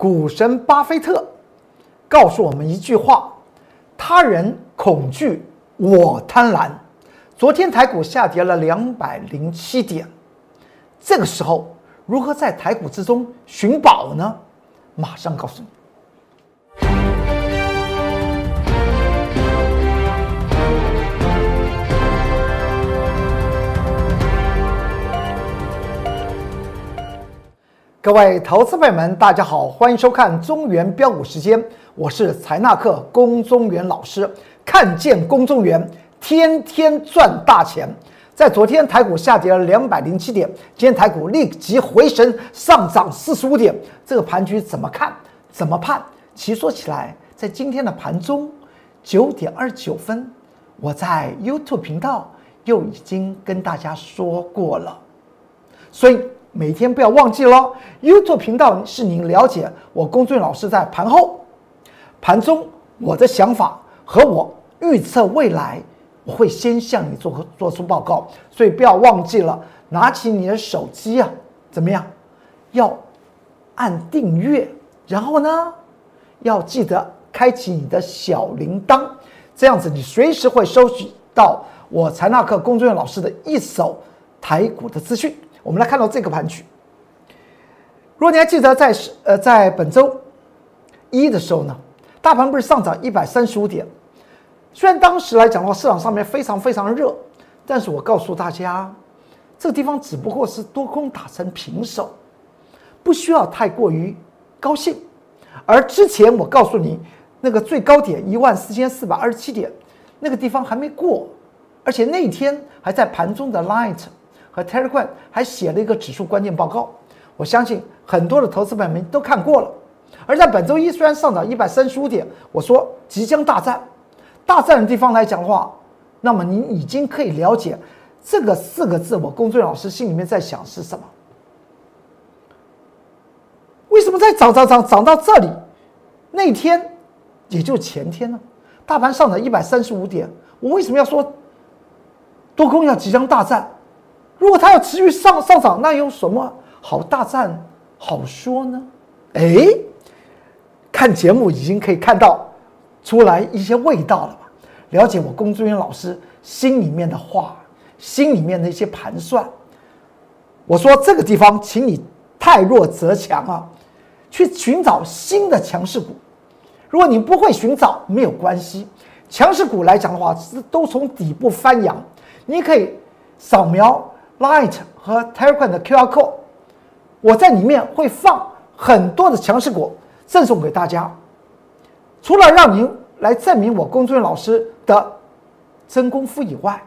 股神巴菲特告诉我们一句话：他人恐惧，我贪婪。昨天台股下跌了两百零七点，这个时候如何在台股之中寻宝呢？马上告诉你。各位投资朋友们，大家好，欢迎收看中原标股时间，我是财纳克龚中原老师。看见龚中原，天天赚大钱。在昨天台股下跌了两百零七点，今天台股立即回升，上涨四十五点。这个盘局怎么看？怎么判？其实说起来，在今天的盘中九点二十九分，我在 YouTube 频道又已经跟大家说过了，所以。每天不要忘记喽！YouTube 频道是您了解我龚俊老师在盘后、盘中我的想法和我预测未来，我会先向你做做出报告，所以不要忘记了，拿起你的手机啊，怎么样？要按订阅，然后呢，要记得开启你的小铃铛，这样子你随时会收取到我财纳克龚俊老师的一手台股的资讯。我们来看到这个盘局。如果你还记得，在呃在本周一的时候呢，大盘不是上涨一百三十五点。虽然当时来讲的话，市场上面非常非常热，但是我告诉大家，这个地方只不过是多空打成平手，不需要太过于高兴。而之前我告诉你，那个最高点一万四千四百二十七点，那个地方还没过，而且那天还在盘中的 light。和 Telegram 还写了一个指数关键报告，我相信很多的投资朋友们都看过了。而在本周一虽然上涨一百三十五点，我说即将大战，大战的地方来讲的话，那么你已经可以了解这个四个字，我龚俊老师心里面在想是什么？为什么在涨涨涨涨到这里？那天也就前天呢，大盘上涨一百三十五点，我为什么要说多空要即将大战？如果它要持续上上涨，那有什么好大战好说呢？哎，看节目已经可以看到出来一些味道了吧？了解我龚志云老师心里面的话，心里面的一些盘算。我说这个地方，请你太弱则强啊，去寻找新的强势股。如果你不会寻找，没有关系。强势股来讲的话，是都从底部翻扬，你可以扫描。Light 和 Telegram 的 QR code，我在里面会放很多的强势股赠送给大家。除了让您来证明我龚俊老师的真功夫以外，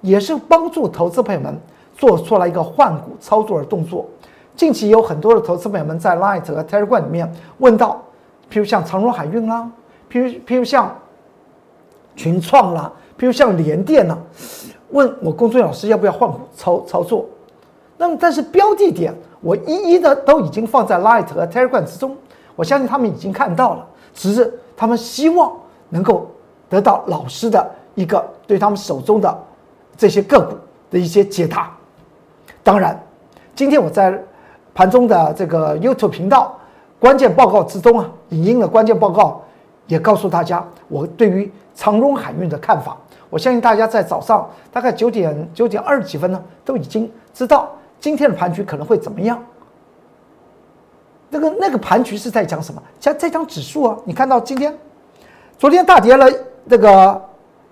也是帮助投资朋友们做出来一个换股操作的动作。近期有很多的投资朋友们在 Light 和 Telegram 里面问到，譬如像长荣海运啦，譬如譬如像群创啦，譬如像联电啦。问我工作老师要不要换股操操作？那么，但是标的点我一一的都已经放在 Light 和 Telegram 之中，我相信他们已经看到了，只是他们希望能够得到老师的一个对他们手中的这些个股的一些解答。当然，今天我在盘中的这个 YouTube 频道关键报告之中啊，影音的关键报告也告诉大家我对于长荣海运的看法。我相信大家在早上大概九点九点二十几分呢，都已经知道今天的盘局可能会怎么样。那个那个盘局是在讲什么？讲在讲指数啊。你看到今天，昨天大跌了那个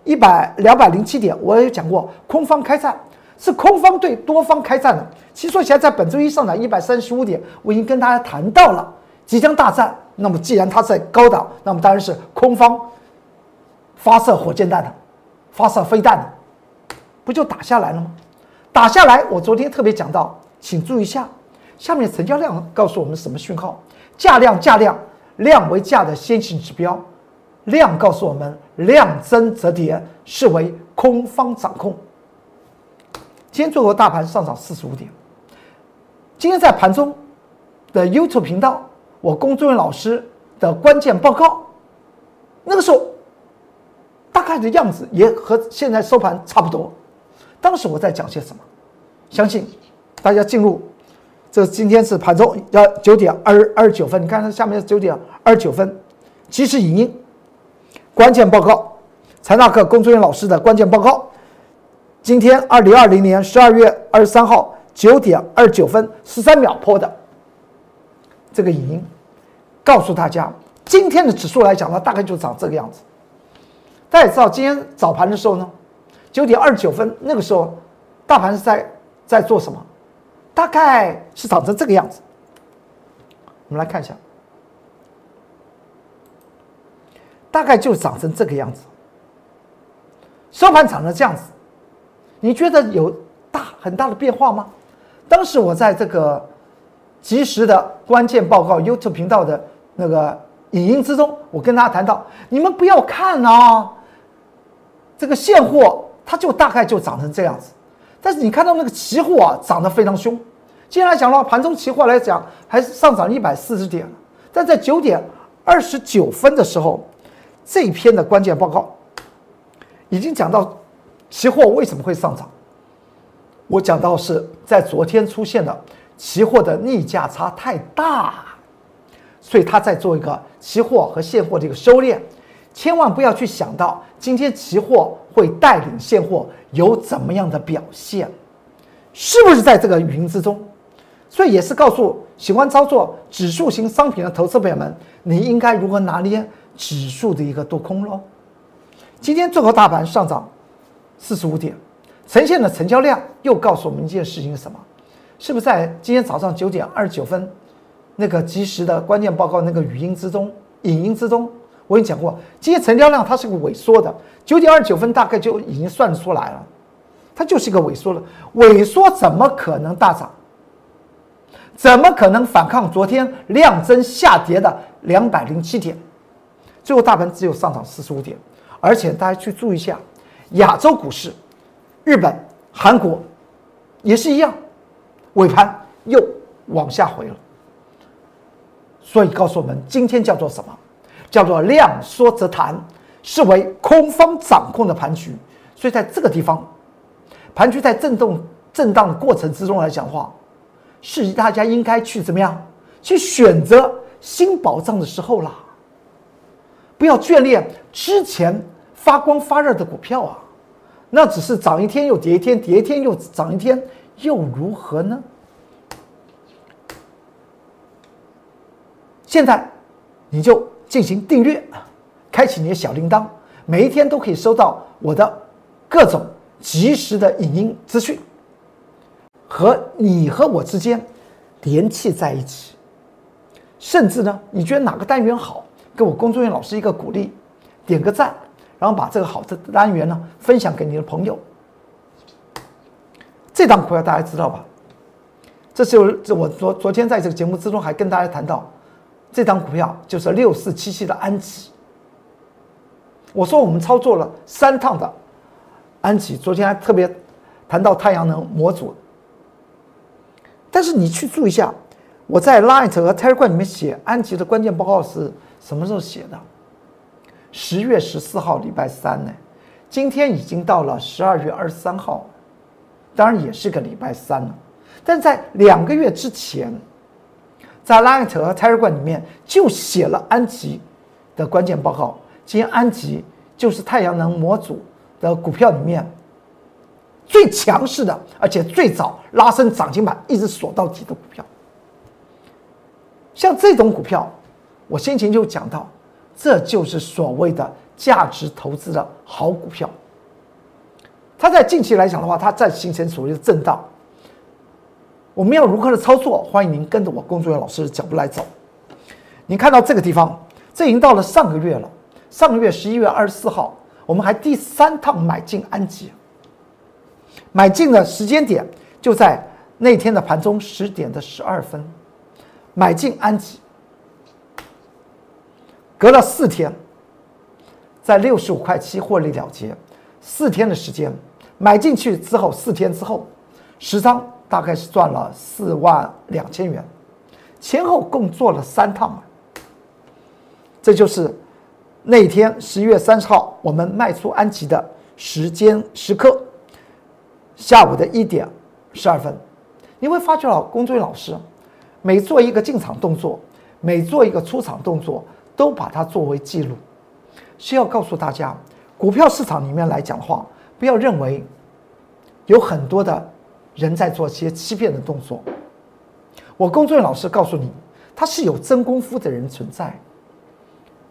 一百两百零七点，我也讲过，空方开战是空方对多方开战的。其实说起来，在本周一上涨一百三十五点，我已经跟大家谈到了即将大战。那么既然它在高档，那么当然是空方发射火箭弹的。发射飞弹，不就打下来了吗？打下来，我昨天特别讲到，请注意一下，下面成交量告诉我们什么讯号？价量价量，量为价的先行指标，量告诉我们量增则跌，视为空方掌控。今天最后大盘上涨四十五点。今天在盘中的 YouTube 频道，我龚作人老师的关键报告，那个时候。大概的样子也和现在收盘差不多。当时我在讲些什么？相信大家进入这今天是盘中要九点二二十九分，你看它下面是九点二十九分，即时影音关键报告，财纳克工作人员老师的关键报告。今天二零二零年十二月二十三号九点二十九分十三秒播的这个影音，告诉大家今天的指数来讲呢，大概就长这个样子。大家也知道，今天早盘的时候呢，九点二十九分那个时候，大盘是在在做什么？大概是长成这个样子。我们来看一下，大概就长成这个样子。收盘长成这样子。你觉得有大很大的变化吗？当时我在这个及时的关键报告 YouTube 频道的那个影音之中，我跟大家谈到，你们不要看啊，这个现货它就大概就长成这样子，但是你看到那个期货啊涨得非常凶。接下来讲的话，盘中期货来讲还是上涨一百四十点，但在九点二十九分的时候，这一篇的关键报告已经讲到。期货为什么会上涨？我讲到是在昨天出现的期货的逆价差太大，所以他在做一个期货和现货的一个收敛，千万不要去想到今天期货会带领现货有怎么样的表现，是不是在这个语音之中？所以也是告诉喜欢操作指数型商品的投资朋友们，你应该如何拿捏指数的一个多空喽？今天综合大盘上涨。四十五点，呈现的成交量又告诉我们一件事情是什么？是不是在今天早上九点二十九分，那个及时的关键报告那个语音之中、影音之中，我跟你讲过，今天成交量它是个萎缩的，九点二九分大概就已经算出来了，它就是一个萎缩了。萎缩怎么可能大涨？怎么可能反抗昨天量增下跌的两百零七点？最后大盘只有上涨四十五点，而且大家去注意一下。亚洲股市，日本、韩国也是一样，尾盘又往下回了。所以告诉我们，今天叫做什么？叫做量缩则弹，视为空方掌控的盘局。所以在这个地方，盘局在震动、震荡的过程之中来讲话，是大家应该去怎么样去选择新宝藏的时候啦。不要眷恋之前。发光发热的股票啊，那只是涨一天又跌一天，跌一天又涨一天，又如何呢？现在你就进行订阅，开启你的小铃铛，每一天都可以收到我的各种及时的影音资讯，和你和我之间联系在一起。甚至呢，你觉得哪个单元好，给我工作人员老师一个鼓励，点个赞。然后把这个好的单元呢分享给你的朋友。这档股票大家知道吧？这是这我昨昨天在这个节目之中还跟大家谈到，这张股票就是六四七七的安吉。我说我们操作了三趟的安吉，昨天还特别谈到太阳能模组。但是你去注意一下，我在 Light 和 Telegram 里面写安吉的关键报告是什么时候写的？十月十四号，礼拜三呢，今天已经到了十二月二十三号，当然也是个礼拜三了。但在两个月之前，在 Light 和 Telegram 里面就写了安吉的关键报告。今天安吉就是太阳能模组的股票里面最强势的，而且最早拉升涨停板一直锁到底的股票。像这种股票，我先前就讲到。这就是所谓的价值投资的好股票。它在近期来讲的话，它在形成所谓的震荡。我们要如何的操作？欢迎您跟着我工作人员老师的脚步来走。您看到这个地方，这已经到了上个月了。上个月十一月二十四号，我们还第三趟买进安吉。买进的时间点就在那天的盘中十点的十二分，买进安吉。隔了四天，在六十五块七获利了结，四天的时间买进去之后，四天之后，十张大概是赚了四万两千元，前后共做了三趟嘛这就是那天十一月三十号我们卖出安吉的时间时刻，下午的一点十二分，你会发觉到工作老师每做一个进场动作，每做一个出场动作，都把它作为记录。需要告诉大家，股票市场里面来讲的话，不要认为有很多的人在做些欺骗的动作。我工作人员老师告诉你，他是有真功夫的人存在，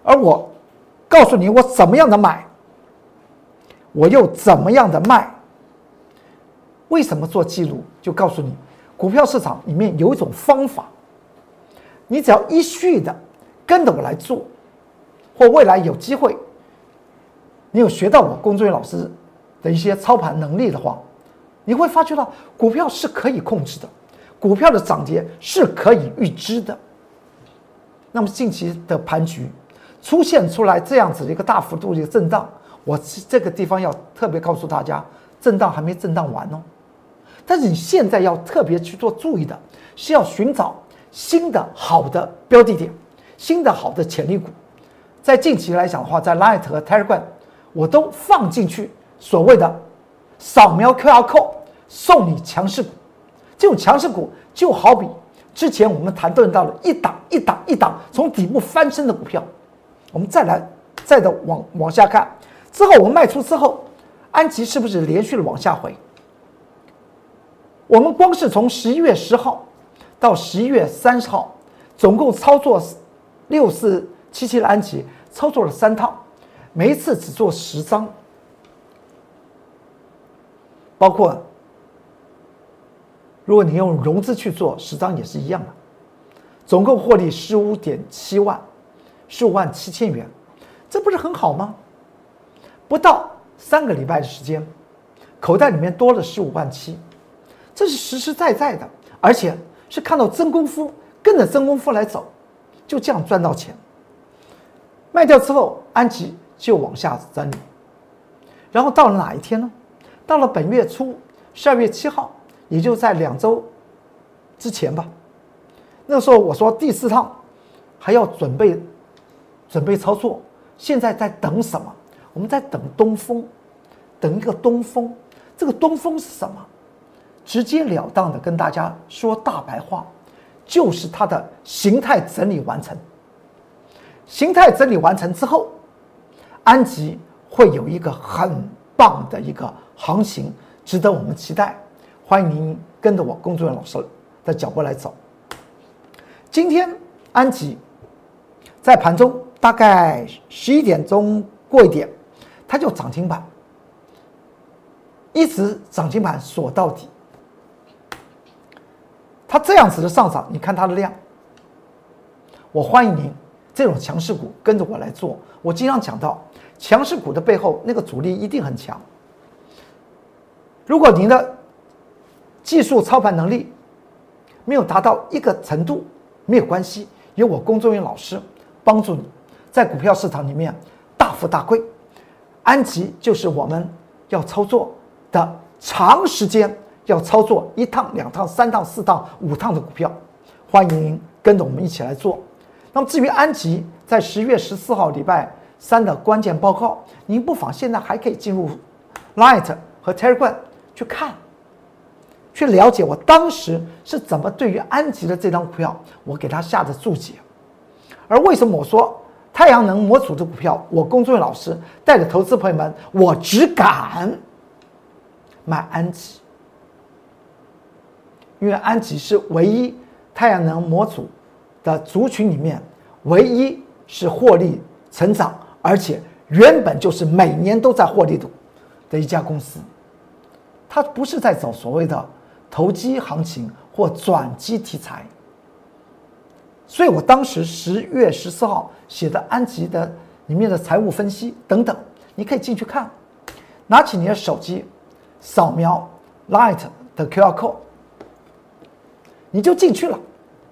而我告诉你我怎么样的买，我又怎么样的卖。为什么做记录？就告诉你，股票市场里面有一种方法，你只要依序的跟着我来做。或未来有机会，你有学到我工作人员老师的一些操盘能力的话，你会发觉到股票是可以控制的，股票的涨跌是可以预知的。那么近期的盘局出现出来这样子的一个大幅度的一个震荡，我这个地方要特别告诉大家，震荡还没震荡完哦。但是你现在要特别去做注意的，是要寻找新的好的标的点，新的好的潜力股。在近期来讲的话，在 Light 和 Telegram，我都放进去所谓的扫描 QR code 送你强势股。这种强势股就好比之前我们谈论到了一档一档一档从底部翻身的股票。我们再来再的往往下看，之后我们卖出之后，安吉是不是连续的往下回？我们光是从十一月十号到十一月三十号，总共操作六四。七七的安琪操作了三套，每一次只做十张，包括如果你用融资去做十张也是一样的，总共获利十五点七万，十五万七千元，这不是很好吗？不到三个礼拜的时间，口袋里面多了十五万七，这是实实在在的，而且是看到真功夫，跟着真功夫来走，就这样赚到钱。卖掉之后，安吉就往下整理，然后到了哪一天呢？到了本月初，十二月七号，也就在两周之前吧。那时候我说第四趟还要准备准备操作，现在在等什么？我们在等东风，等一个东风。这个东风是什么？直截了当的跟大家说大白话，就是它的形态整理完成。形态整理完成之后，安吉会有一个很棒的一个行情，值得我们期待。欢迎您跟着我工作人员老师的脚步来走。今天安吉在盘中大概十一点钟过一点，它就涨停板，一直涨停板锁到底。它这样子的上涨，你看它的量，我欢迎您。这种强势股跟着我来做，我经常讲到，强势股的背后那个主力一定很强。如果您的技术操盘能力没有达到一个程度，没有关系，有我工作人员老师帮助你，在股票市场里面大富大贵。安吉就是我们要操作的长时间，要操作一趟、两趟、三趟、四趟、五趟的股票，欢迎跟着我们一起来做。那么至于安吉在十月十四号礼拜三的关键报告，您不妨现在还可以进入 Light 和 Telegram 去看，去了解我当时是怎么对于安吉的这张股票，我给他下的注解。而为什么我说太阳能模组的股票，我工作人老师带着投资朋友们，我只敢买安吉，因为安吉是唯一太阳能模组。的族群里面，唯一是获利成长，而且原本就是每年都在获利的的一家公司，它不是在走所谓的投机行情或转机题材。所以我当时十月十四号写的安吉的里面的财务分析等等，你可以进去看，拿起你的手机，扫描 Light 的 QR code，你就进去了，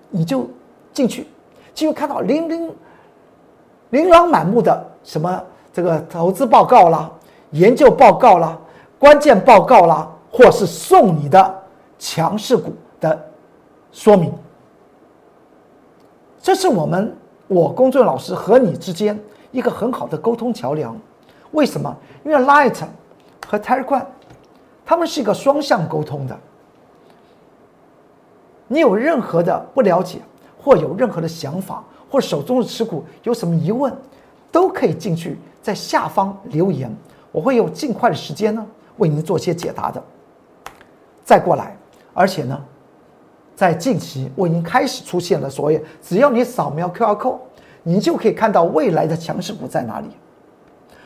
你就。进去，进去看到琳琳琳琅满目的什么这个投资报告啦、研究报告啦、关键报告啦，或是送你的强势股的说明。这是我们我工作老师和你之间一个很好的沟通桥梁。为什么？因为 Light 和 Telegram 他们是一个双向沟通的。你有任何的不了解，或有任何的想法，或手中的持股有什么疑问，都可以进去在下方留言，我会有尽快的时间呢为您做些解答的。再过来，而且呢，在近期我已经开始出现了所谓，只要你扫描 QR code，你就可以看到未来的强势股在哪里。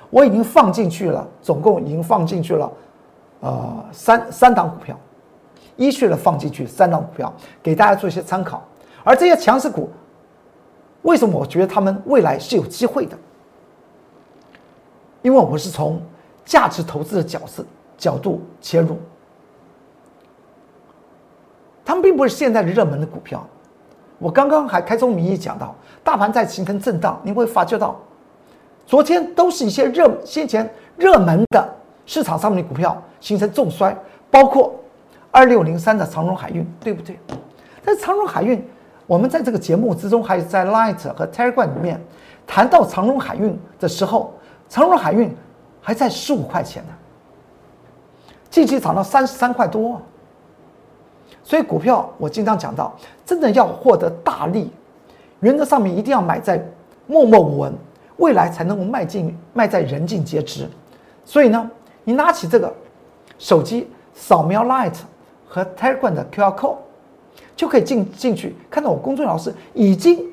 我已经放进去了，总共已经放进去了，呃，三三档股票，依序的放进去三档股票，给大家做一些参考。而这些强势股，为什么我觉得他们未来是有机会的？因为我们是从价值投资的角色角度切入，他们并不是现在的热门的股票。我刚刚还开宗明义讲到，大盘在形成震荡，你会发觉到。昨天都是一些热先前热门的市场上面的股票形成重摔，包括二六零三的长荣海运，对不对？但长荣海运，我们在这个节目之中，还有在 Light 和 Telegram 里面谈到长荣海运的时候，长荣海运还在十五块钱呢，近期涨到三十三块多。所以股票我经常讲到，真的要获得大利，原则上面一定要买在默默无闻。未来才能够迈进，迈在人尽皆知。所以呢，你拿起这个手机，扫描 Light 和 Telegram 的 QR code，就可以进进去，看到我公众老师已经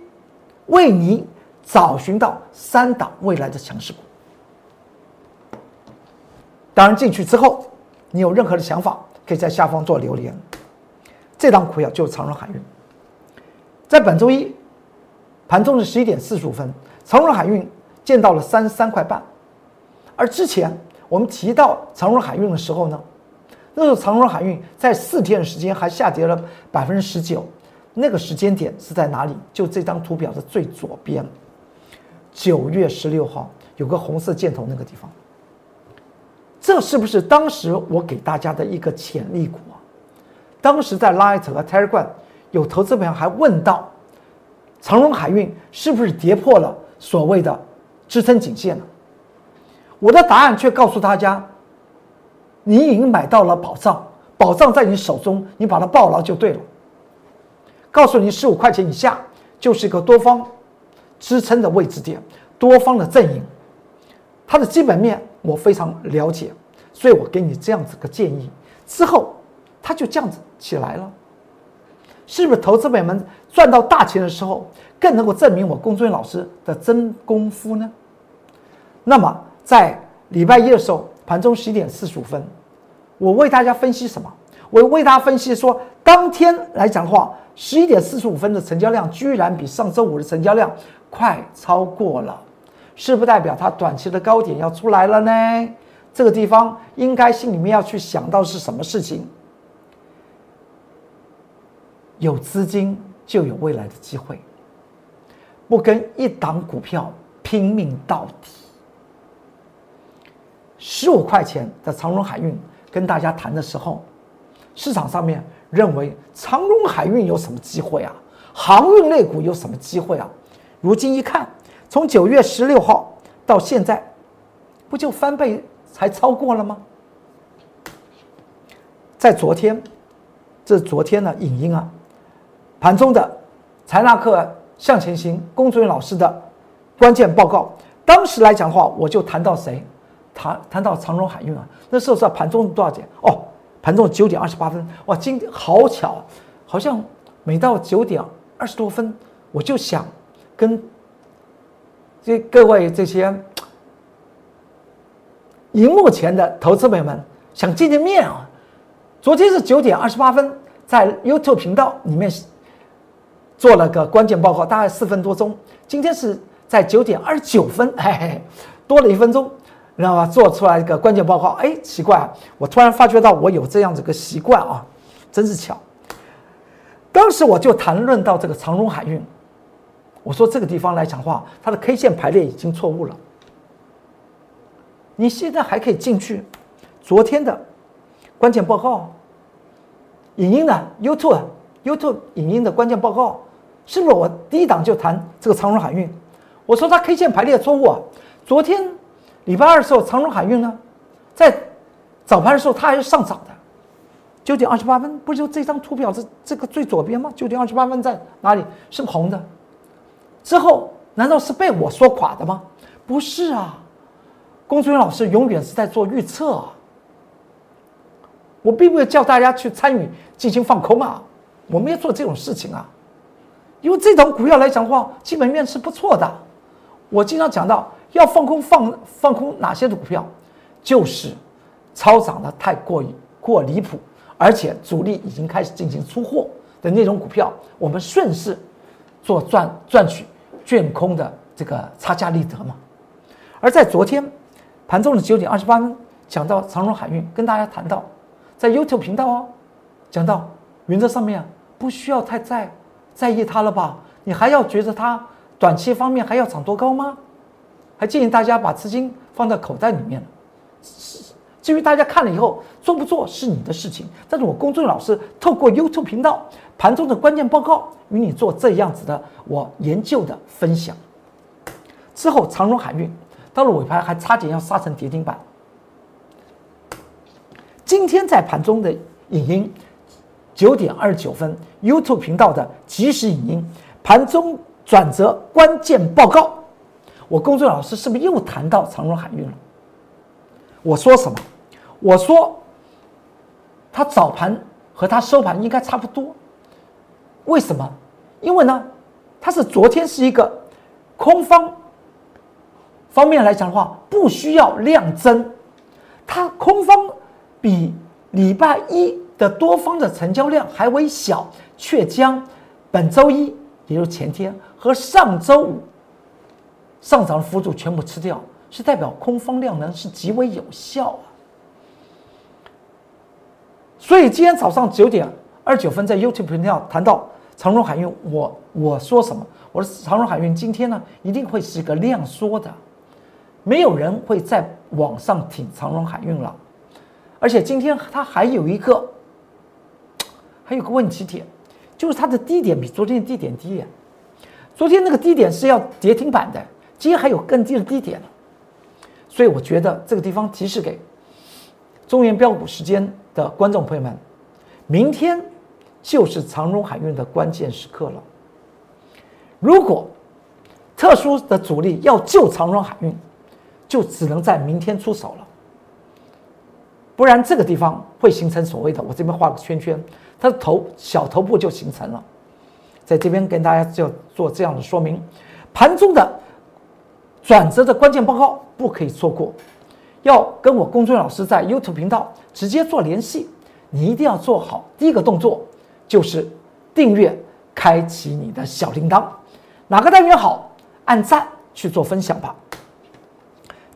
为你找寻到三档未来的强势股。当然进去之后，你有任何的想法，可以在下方做留言。这张股票就是长荣海运，在本周一盘中是十一点四十五分，长荣海运。见到了三十三块半，而之前我们提到长荣海运的时候呢，那时候长荣海运在四天的时间还下跌了百分之十九，那个时间点是在哪里？就这张图表的最左边，九月十六号有个红色箭头那个地方，这是不是当时我给大家的一个潜力股啊？当时在 Light 和 Telegram 有投资朋友还问到，长荣海运是不是跌破了所谓的？支撑颈线了，我的答案却告诉大家：你已经买到了宝藏，宝藏在你手中，你把它抱牢就对了。告诉你，十五块钱以下就是一个多方支撑的位置点，多方的阵营，它的基本面我非常了解，所以我给你这样子个建议。之后，它就这样子起来了，是不是？投资朋友们赚到大钱的时候。更能够证明我龚尊老师的真功夫呢。那么在礼拜一的时候，盘中十一点四十五分，我为大家分析什么？我为大家分析说，当天来讲的话，十一点四十五分的成交量居然比上周五的成交量快超过了，是不代表它短期的高点要出来了呢？这个地方应该心里面要去想到是什么事情？有资金就有未来的机会。不跟一档股票拼命到底，十五块钱的长荣海运跟大家谈的时候，市场上面认为长荣海运有什么机会啊？航运类股有什么机会啊？如今一看，从九月十六号到现在，不就翻倍才超过了吗？在昨天，这是昨天的影音啊，盘中的财纳克。向前行，龚主任老师的关键报告。当时来讲的话，我就谈到谁？谈谈到长荣海运啊。那时候在盘中多少点？哦，盘中九点二十八分。哇，今好巧，好像每到九点二十多分，我就想跟这各位这些荧幕前的投资朋友们想见见面啊。昨天是九点二十八分，在 YouTube 频道里面。做了个关键报告，大概四分多钟。今天是在九点二十九分，嘿嘿，多了一分钟，知道吧？做出来一个关键报告。哎，奇怪，我突然发觉到我有这样子个习惯啊，真是巧。当时我就谈论到这个长荣海运，我说这个地方来讲话，它的 K 线排列已经错误了。你现在还可以进去，昨天的关键报告，影音的 YouTube YouTube 影音的关键报告。是不是我第一档就谈这个长荣海运？我说它 K 线排列错误啊。昨天礼拜二的时候，长荣海运呢，在早盘的时候它还是上涨的，九点二十八分，不就这张图表这这个最左边吗？九点二十八分在哪里？是红的。之后难道是被我说垮的吗？不是啊，龚志远老师永远是在做预测啊。我并不会叫大家去参与进行放空啊，我没有做这种事情啊。因为这种股票来讲的话，基本面是不错的。我经常讲到要放空放放空哪些的股票，就是超涨的太过于过离谱，而且主力已经开始进行出货的那种股票，我们顺势做赚赚取券空的这个差价利得嘛。而在昨天盘中的九点二十八分，讲到长荣海运，跟大家谈到在 YouTube 频道哦，讲到原则上面不需要太在。在意它了吧？你还要觉得它短期方面还要涨多高吗？还建议大家把资金放在口袋里面。至于大家看了以后做不做是你的事情，但是我公众老师透过 YouTube 频道盘中的关键报告与你做这样子的我研究的分享。之后长荣海运到了尾盘还差点要杀成跌停板。今天在盘中的影音。九点二十九分，YouTube 频道的即时影音盘中转折关键报告。我工作老师是不是又谈到长荣海运了？我说什么？我说，他早盘和他收盘应该差不多。为什么？因为呢，它是昨天是一个空方方面来讲的话，不需要量增，它空方比礼拜一。的多方的成交量还为小，却将本周一，也就是前天和上周五上涨的幅度全部吃掉，是代表空方量能是极为有效啊。所以今天早上九点二九分在 YouTube 频道谈到长荣海运，我我说什么？我说长荣海运今天呢一定会是个量缩的，没有人会在网上挺长荣海运了，而且今天它还有一个。还有个问题点，就是它的低点比昨天的低点低呀。昨天那个低点是要跌停板的，今天还有更低的低点所以我觉得这个地方提示给中原标股时间的观众朋友们，明天就是长荣海运的关键时刻了。如果特殊的主力要救长荣海运，就只能在明天出手了，不然这个地方会形成所谓的我这边画个圈圈。它的头小头部就形成了，在这边跟大家就做这样的说明，盘中的转折的关键报告不可以错过，要跟我公孙老师在 YouTube 频道直接做联系，你一定要做好第一个动作，就是订阅，开启你的小铃铛，哪个单元好，按赞去做分享吧。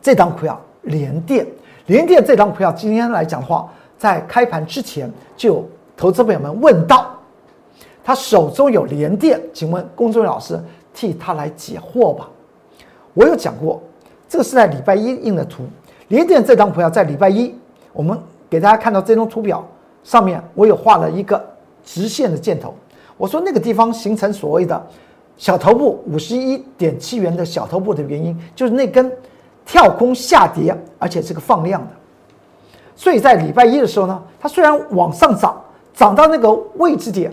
这张股票连电，连电这张股票今天来讲的话，在开盘之前就。投资朋友们问到，他手中有连电，请问龚忠老师替他来解惑吧。我有讲过，这个是在礼拜一印的图，连电这张股票在礼拜一，我们给大家看到这张图表上面，我有画了一个直线的箭头。我说那个地方形成所谓的小头部五十一点七元的小头部的原因，就是那根跳空下跌，而且是个放量的。所以在礼拜一的时候呢，它虽然往上涨。涨到那个位置点，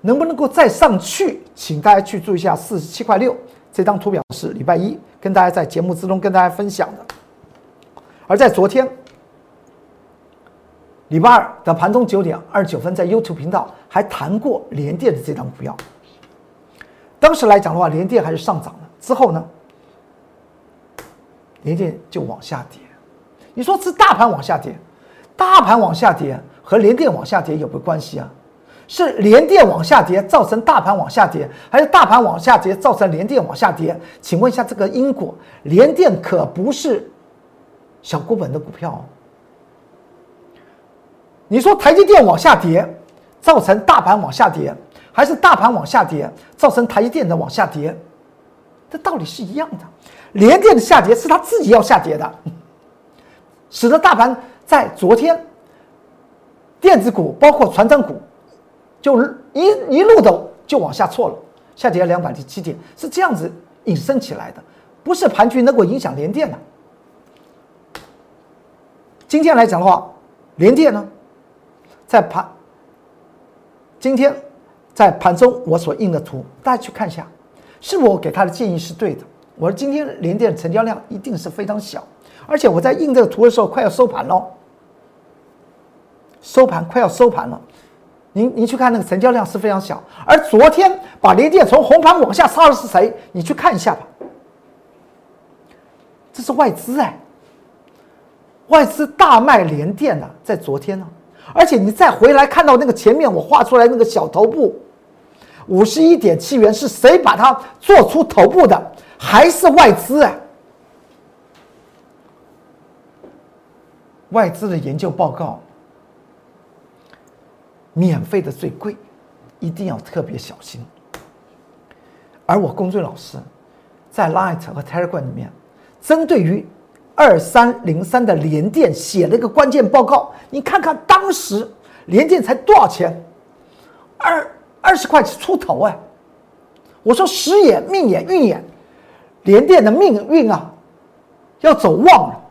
能不能够再上去？请大家去注意一下四十七块六这张图表是礼拜一跟大家在节目之中跟大家分享的。而在昨天礼拜二的盘中九点二十九分，在 YouTube 频道还谈过联电的这张股票。当时来讲的话，联电还是上涨的。之后呢，联电就往下跌。你说是大盘往下跌，大盘往下跌。和连电往下跌有没有关系啊？是连电往下跌造成大盘往下跌，还是大盘往下跌造成连电往下跌？请问一下这个因果，连电可不是小股本的股票。你说台积电往下跌造成大盘往下跌，还是大盘往下跌造成台积电的往下跌？这道理是一样的。连电的下跌是他自己要下跌的，使得大盘在昨天。电子股包括船长股，就一一路的就往下错了，下跌了两百零七点，是这样子引申起来的，不是盘局能够影响联电的。今天来讲的话，联电呢，在盘今天在盘中我所印的图，大家去看一下，是我给他的建议是对的？我说今天联电成交量一定是非常小，而且我在印这个图的时候快要收盘了，收盘快要收盘了。您您去看那个成交量是非常小，而昨天把联电从红盘往下杀的是谁？你去看一下吧，这是外资哎，外资大卖联电的，在昨天呢，而且你再回来看到那个前面我画出来那个小头部，五十一点七元是谁把它做出头部的？还是外资哎，外资的研究报告。免费的最贵，一定要特别小心。而我龚俊老师在 Light 和 Telegram 里面，针对于二三零三的联电写了一个关键报告。你看看当时联电才多少钱？二二十块钱出头哎！我说时眼命眼运眼，联电的命运啊，要走旺了。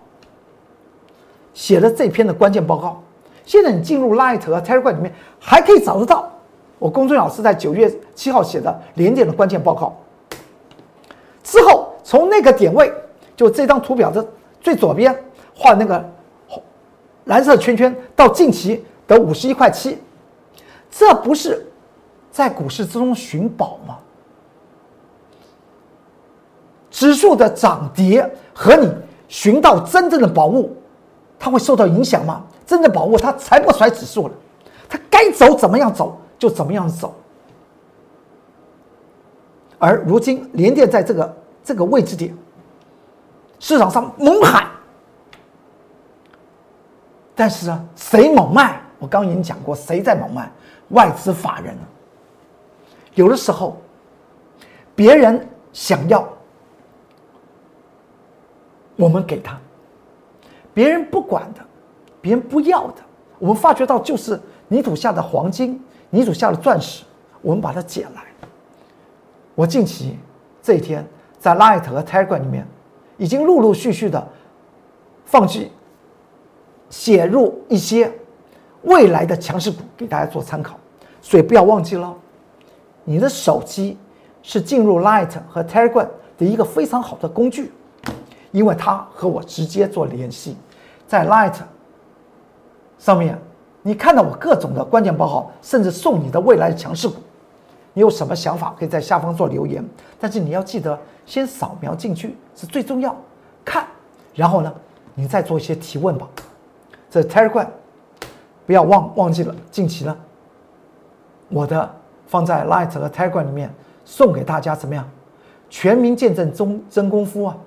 写了这篇的关键报告。现在你进入 Light 和 Telegram 里面，还可以找得到我公孙老师在九月七号写的连点的关键报告。之后从那个点位，就这张图表的最左边画那个红蓝色圈圈，到近期的五十一块七，这不是在股市之中寻宝吗？指数的涨跌和你寻到真正的宝物，它会受到影响吗？真的把握它才不甩指数了，它该走怎么样走就怎么样走。而如今连电在这个这个位置点，市场上猛喊，但是啊，谁猛卖？我刚已经讲过，谁在猛卖？外资法人。有的时候，别人想要，我们给他，别人不管的。别人不要的，我们发觉到就是泥土下的黄金，泥土下的钻石，我们把它捡来。我近期这一天在 Light 和 Telegram 里面，已经陆陆续续的放弃写入一些未来的强势股给大家做参考，所以不要忘记了，你的手机是进入 Light 和 Telegram 的一个非常好的工具，因为它和我直接做联系，在 Light。上面，你看到我各种的关键报告，甚至送你的未来强势股，你有什么想法可以在下方做留言。但是你要记得先扫描进去是最重要，看，然后呢，你再做一些提问吧。这 Telegram 不要忘忘记了，近期呢，我的放在 Light 和 Telegram 里面送给大家怎么样？全民见证中真功夫啊！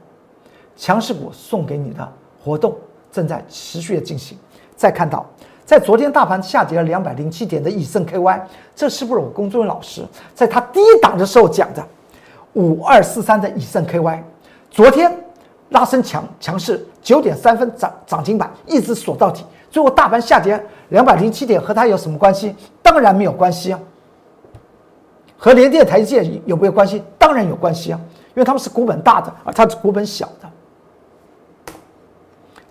强势股送给你的活动正在持续的进行。再看到，在昨天大盘下跌了两百零七点的以盛 KY，这是不是我龚尊老师在他低档的时候讲的五二四三的以盛 KY？昨天拉升强强势九点三分涨涨停板，一直锁到底，最后大盘下跌两百零七点，和它有什么关系？当然没有关系啊。和联电、台积电有没有关系？当然有关系啊，因为他们是股本大的，而它是股本小的。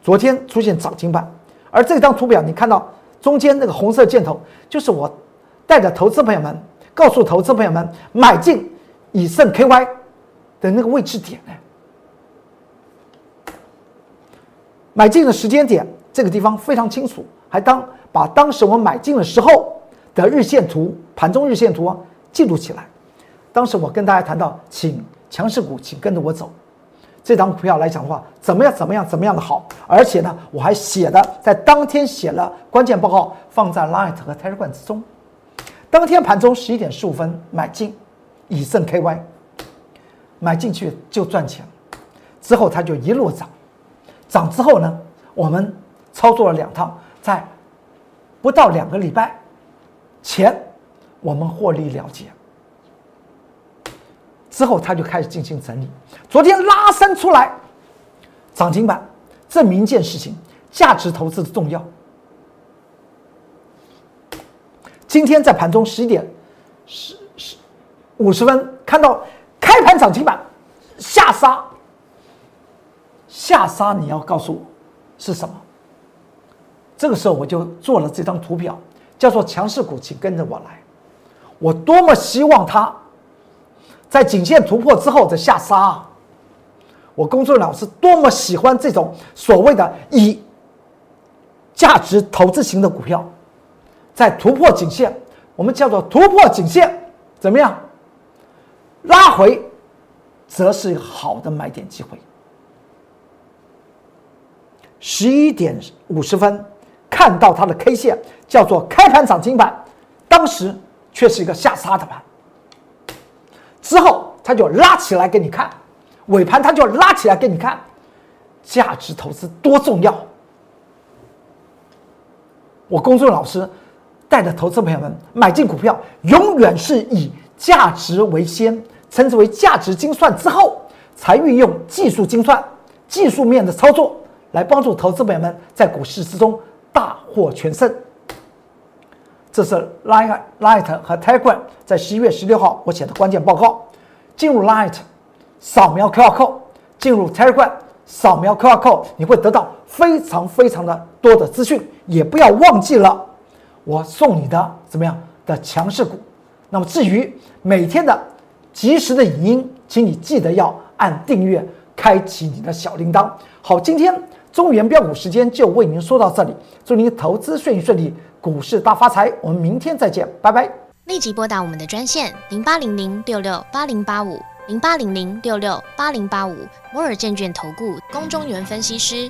昨天出现涨停板。而这张图表，你看到中间那个红色箭头，就是我带着投资朋友们告诉投资朋友们买进以盛 KY 的那个位置点呢。买进的时间点，这个地方非常清楚，还当把当时我买进的时候的日线图、盘中日线图记录起来。当时我跟大家谈到，请强势股，请跟着我走。这张股票来讲的话，怎么样？怎么样？怎么样的好？而且呢，我还写的在当天写了关键报告，放在 Light 和 Telegram 之中。当天盘中十一点十五分买进以盛 KY，买进去就赚钱，之后它就一路涨，涨之后呢，我们操作了两趟，在不到两个礼拜前，我们获利了结。之后，它就开始进行整理。昨天拉升出来，涨停板，证明一件事情：价值投资的重要。今天在盘中十一点十十五十分看到开盘涨停板，下杀，下杀，你要告诉我是什么？这个时候我就做了这张图表，叫做强势股，请跟着我来。我多么希望它在颈线突破之后再下杀！我工作人老师多么喜欢这种所谓的以价值投资型的股票，在突破颈线，我们叫做突破颈线，怎么样？拉回，则是好的买点机会。十一点五十分，看到它的 K 线叫做开盘涨停板，当时却是一个下杀的盘，之后它就拉起来给你看。尾盘它就拉起来给你看，价值投资多重要！我公众老师带着投资朋友们买进股票，永远是以价值为先，称之为价值精算之后，才运用技术精算、技术面的操作来帮助投资朋友们在股市之中大获全胜。这是 Light Light 和 Telegram 在十一月十六号我写的关键报告，进入 Light。扫描 QR code 进入 Telegram，扫描 QR code 你会得到非常非常的多的资讯，也不要忘记了我送你的怎么样的强势股。那么至于每天的及时的语音，请你记得要按订阅，开启你的小铃铛。好，今天中原标股时间就为您说到这里，祝您投资顺顺利，股市大发财。我们明天再见，拜拜。立即拨打我们的专线零八零零六六八零八五。零八零零六六八零八五摩尔证券投顾龚中原分析师，